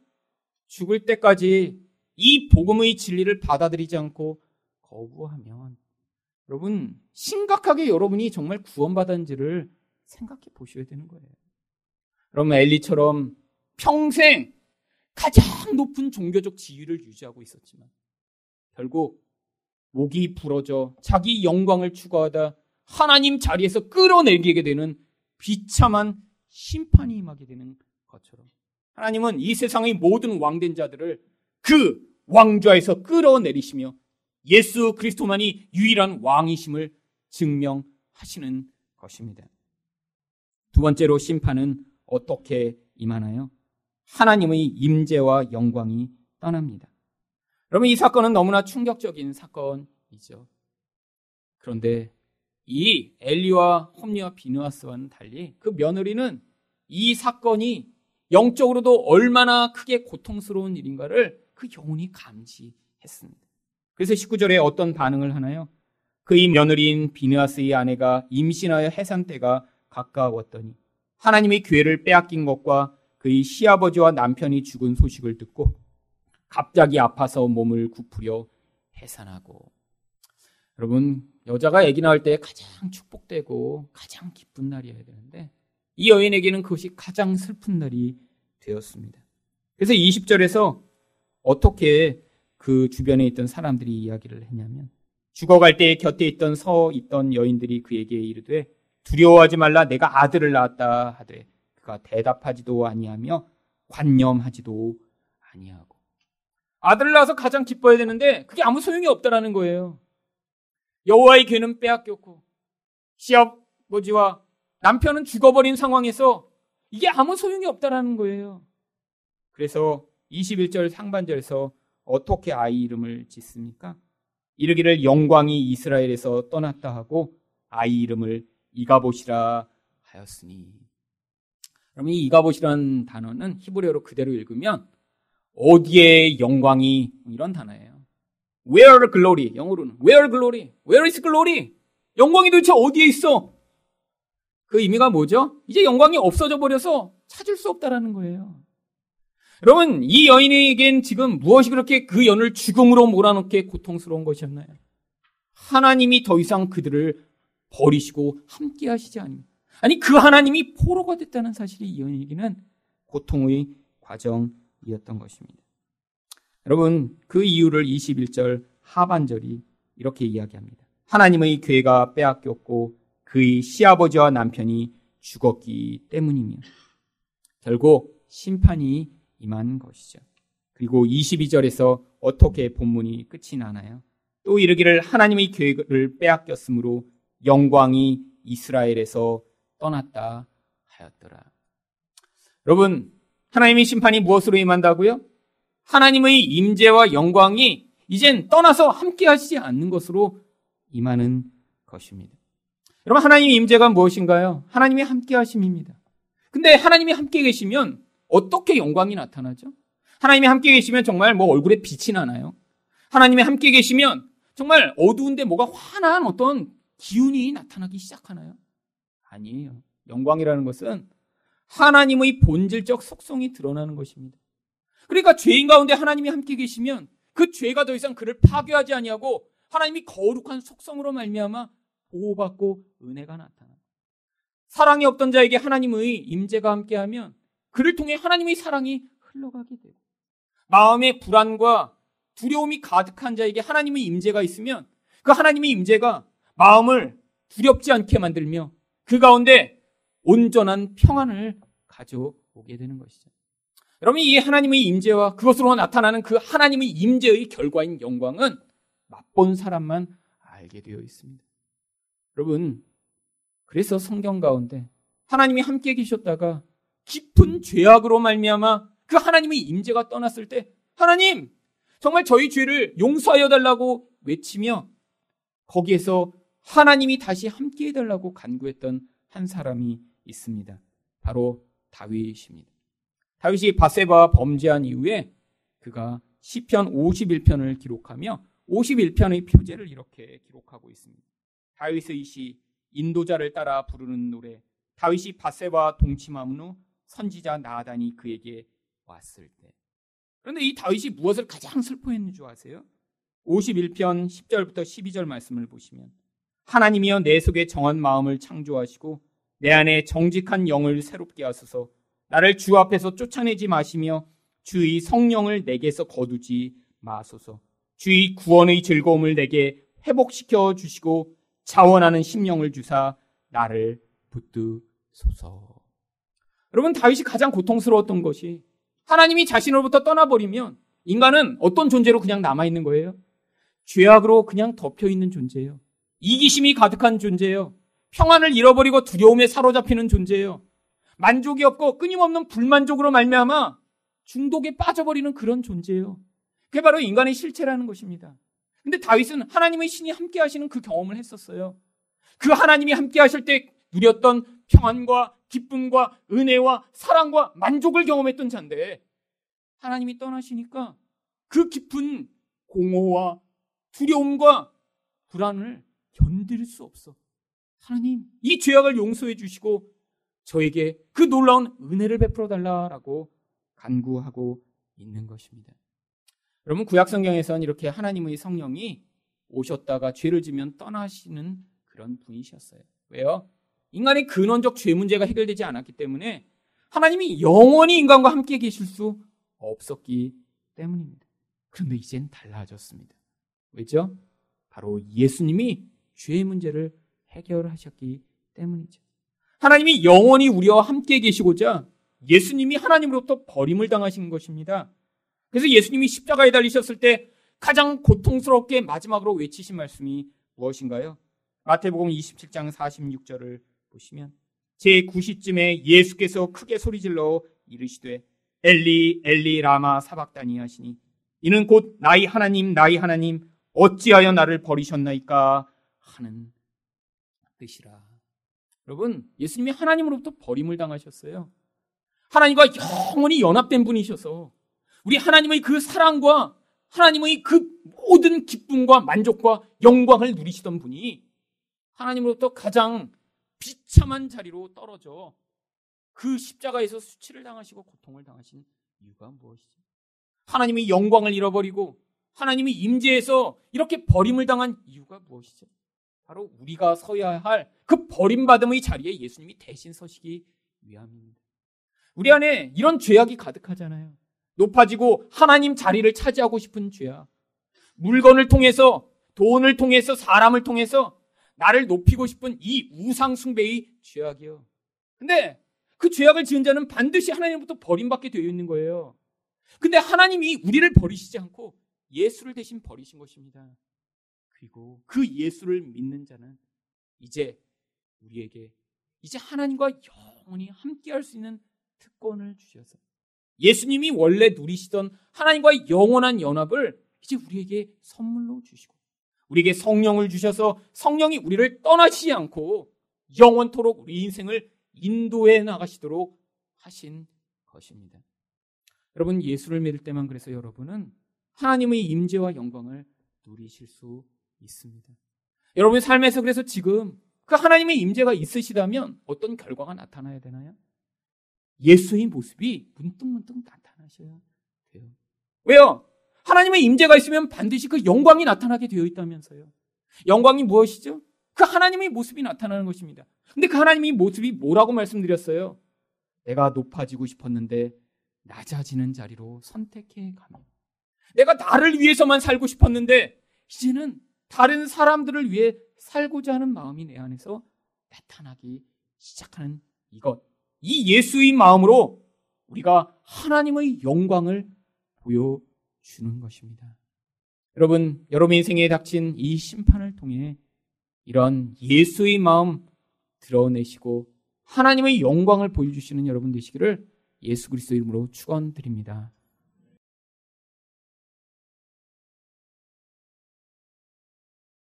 죽을 때까지 이 복음의 진리를 받아들이지 않고 거부하면 여러분 심각하게 여러분이 정말 구원받았는지를 생각해 보셔야 되는 거예요. 여러분 엘리처럼 평생 가장 높은 종교적 지위를 유지하고 있었지만 결국 목이 부러져 자기 영광을 추구하다 하나님 자리에서 끌어내리게 되는 비참한 심판이 임하게 되는 것처럼 하나님은 이 세상의 모든 왕된 자들을 그 왕좌에서 끌어내리시며 예수 그리스도만이 유일한 왕이심을 증명하시는 것입니다. 두 번째로 심판은 어떻게 임하나요? 하나님의 임재와 영광이 떠납니다. 여러분 이 사건은 너무나 충격적인 사건이죠. 그런데 이 엘리와 홈리와 비누아스와는 달리 그 며느리는 이 사건이 영적으로도 얼마나 크게 고통스러운 일인가를 그 영혼이 감지했습니다. 그래서 19절에 어떤 반응을 하나요? 그의 며느리인 비느아스의 아내가 임신하여 해산 때가 가까웠더니 하나님의 기회를 빼앗긴 것과 그의 시아버지와 남편이 죽은 소식을 듣고 갑자기 아파서 몸을 굽으려 해산하고 여러분 여자가 아기 낳을 때 가장 축복되고 가장 기쁜 날이어야 되는데 이 여인에게는 그것이 가장 슬픈 날이 되었습니다. 그래서 20절에서 어떻게 그 주변에 있던 사람들이 이야기를 했냐면 죽어갈 때 곁에 있던 서 있던 여인들이 그에게 이르되 두려워하지 말라 내가 아들을 낳았다 하되 그가 대답하지도 아니하며 관념하지도 아니하고 아들을 낳아서 가장 기뻐야 되는데 그게 아무 소용이 없다라는 거예요. 여호와의 괴는 빼앗겼고 시아버지와 남편은 죽어버린 상황에서 이게 아무 소용이 없다라는 거예요. 그래서 21절 상반절에서 어떻게 아이 이름을 짓습니까? 이르기를 영광이 이스라엘에서 떠났다 하고 아이 이름을 이가봇이라 하였으니. 그럼 이 이가봇이라는 단어는 히브리어로 그대로 읽으면 어디에 영광이 이런 단어예요. Where glory 영어로는 Where glory? Where is glory? 영광이 도대체 어디에 있어? 그 의미가 뭐죠? 이제 영광이 없어져 버려서 찾을 수 없다라는 거예요. 여러분, 이 여인에겐 지금 무엇이 그렇게 그 연을 죽음으로 몰아넣게 고통스러운 것이었나요? 하나님이 더 이상 그들을 버리시고 함께 하시지 않으면. 아니, 그 하나님이 포로가 됐다는 사실이 이 여인에게는 고통의 과정이었던 것입니다. 여러분, 그 이유를 21절 하반절이 이렇게 이야기합니다. 하나님의 괴가 빼앗겼고 그의 시아버지와 남편이 죽었기 때문이며 결국 심판이 임한 것이죠. 그리고 22절에서 어떻게 본문이 끝이 나나요? 또 이르기를 하나님의 계획을 빼앗겼으므로 영광이 이스라엘에서 떠났다 하였더라. 여러분, 하나님의 심판이 무엇으로 임한다고요? 하나님의 임재와 영광이 이젠 떠나서 함께 하시지 않는 것으로 임하는 것입니다. 여러분, 하나님의 임재가 무엇인가요? 하나님의 함께 하심입니다. 근데 하나님이 함께 계시면 어떻게 영광이 나타나죠? 하나님이 함께 계시면 정말 뭐 얼굴에 빛이 나나요? 하나님이 함께 계시면 정말 어두운데 뭐가 환한 어떤 기운이 나타나기 시작하나요? 아니에요. 영광이라는 것은 하나님의 본질적 속성이 드러나는 것입니다. 그러니까 죄인 가운데 하나님이 함께 계시면 그 죄가 더 이상 그를 파괴하지 아니하고 하나님이 거룩한 속성으로 말미암아 보호받고 은혜가 나타나. 사랑이 없던 자에게 하나님의 임재가 함께하면 그를 통해 하나님의 사랑이 흘러가게 되고 마음의 불안과 두려움이 가득한 자에게 하나님의 임재가 있으면 그 하나님의 임재가 마음을 두렵지 않게 만들며 그 가운데 온전한 평안을 가져오게 되는 것이죠. 여러분 이 하나님의 임재와 그것으로 나타나는 그 하나님의 임재의 결과인 영광은 맛본 사람만 알게 되어 있습니다. 여러분 그래서 성경 가운데 하나님이 함께 계셨다가 깊은 죄악으로 말미암아 그 하나님의 임재가 떠났을 때 하나님 정말 저희 죄를 용서하여 달라고 외치며 거기에서 하나님이 다시 함께 해달라고 간구했던 한 사람이 있습니다. 바로 다윗입니다. 다윗이 바세바와 범죄한 이후에 그가 시편 51편을 기록하며 51편의 표제를 이렇게 기록하고 있습니다. 다윗의 시 인도자를 따라 부르는 노래 다윗이 바세바 동침함 후 선지자 나단이 그에게 왔을 때 그런데 이 다윗이 무엇을 가장 슬퍼했는 줄 아세요? 51편 10절부터 12절 말씀을 보시면 하나님이여 내 속에 정한 마음을 창조하시고 내 안에 정직한 영을 새롭게 하소서 나를 주 앞에서 쫓아내지 마시며 주의 성령을 내게서 거두지 마소서. 주의 구원의 즐거움을 내게 회복시켜 주시고 자원하는 심령을 주사 나를 붙드소서. 여러분 다윗이 가장 고통스러웠던 것이 하나님이 자신으로부터 떠나버리면 인간은 어떤 존재로 그냥 남아 있는 거예요? 죄악으로 그냥 덮여 있는 존재예요. 이기심이 가득한 존재예요. 평안을 잃어버리고 두려움에 사로잡히는 존재예요. 만족이 없고 끊임없는 불만족으로 말미암아 중독에 빠져버리는 그런 존재예요. 그게 바로 인간의 실체라는 것입니다. 근데 다윗은 하나님의 신이 함께 하시는 그 경험을 했었어요. 그 하나님이 함께 하실 때 누렸던 평안과 기쁨과 은혜와 사랑과 만족을 경험했던 자인데 하나님이 떠나시니까 그 깊은 공허와 두려움과 불안을 견딜 수 없어. 하나님, 이 죄악을 용서해 주시고 저에게 그 놀라운 은혜를 베풀어 달라라고 간구하고 있는 것입니다. 여러분 구약 성경에서는 이렇게 하나님의 성령이 오셨다가 죄를 지면 떠나시는 그런 분이셨어요. 왜요? 인간의 근원적 죄 문제가 해결되지 않았기 때문에 하나님이 영원히 인간과 함께 계실 수 없었기 때문입니다. 그런데 이젠 달라졌습니다. 왜죠? 바로 예수님이 죄의 문제를 해결하셨기 때문이죠. 하나님이 영원히 우리와 함께 계시고자 예수님이 하나님으로부터 버림을 당하신 것입니다. 그래서 예수님이 십자가에 달리셨을 때 가장 고통스럽게 마지막으로 외치신 말씀이 무엇인가요? 마태복음 27장 46절을 보시면 제 9시쯤에 예수께서 크게 소리질러 이르시되 엘리 엘리 라마 사박다니 하시니 이는 곧 나의 하나님 나의 하나님 어찌하여 나를 버리셨나이까 하는 뜻이라. 여러분, 예수님이 하나님으로부터 버림을 당하셨어요. 하나님과 영원히 연합된 분이셔서 우리 하나님의 그 사랑과 하나님의 그 모든 기쁨과 만족과 영광을 누리시던 분이 하나님으로부터 가장 비참한 자리로 떨어져 그 십자가에서 수치를 당하시고 고통을 당하신 이유가 무엇이죠? 하나님이 영광을 잃어버리고 하나님이 임재해서 이렇게 버림을 당한 이유가 무엇이죠? 바로 우리가 서야 할 그 버림받음의 자리에 예수님이 대신 서시기 위함입니다. 우리 안에 이런 죄악이 가득하잖아요. 높아지고 하나님 자리를 차지하고 싶은 죄악. 물건을 통해서, 돈을 통해서, 사람을 통해서 나를 높이고 싶은 이 우상숭배의 죄악이요. 근데 그 죄악을 지은 자는 반드시 하나님부터 버림받게 되어 있는 거예요. 근데 하나님이 우리를 버리시지 않고 예수를 대신 버리신 것입니다. 그리고 그 예수를 믿는 자는 이제 우리에게 이제 하나님과 영원히 함께 할 수 있는 특권을 주셔서 예수님이 원래 누리시던 하나님과의 영원한 연합을 이제 우리에게 선물로 주시고 우리에게 성령을 주셔서 성령이 우리를 떠나시지 않고 영원토록 우리 인생을 인도해 나가시도록 하신 것입니다. 여러분 예수를 믿을 때만 그래서 여러분은 하나님의 임재와 영광을 누리실 수 있습니다. 여러분의 삶에서 그래서 지금 그 하나님의 임재가 있으시다면 어떤 결과가 나타나야 되나요? 예수의 모습이 문득문득 나타나셔야 돼요. 왜요? 하나님의 임재가 있으면 반드시 그 영광이 나타나게 되어 있다면서요. 영광이 무엇이죠? 그 하나님의 모습이 나타나는 것입니다. 근데 그 하나님의 모습이 뭐라고 말씀드렸어요? 내가 높아지고 싶었는데 낮아지는 자리로 선택해 가며 내가 나를 위해서만 살고 싶었는데 이제는 다른 사람들을 위해 살고자 하는 마음이 내 안에서 나타나기 시작하는 이것. 이 예수의 마음으로 우리가 하나님의 영광을 보여주는 것입니다. 여러분, 여러분 인생에 닥친 이 심판을 통해 이런 예수의 마음 드러내시고 하나님의 영광을 보여주시는 여러분 되시기를 예수 그리스도 이름으로 축원드립니다.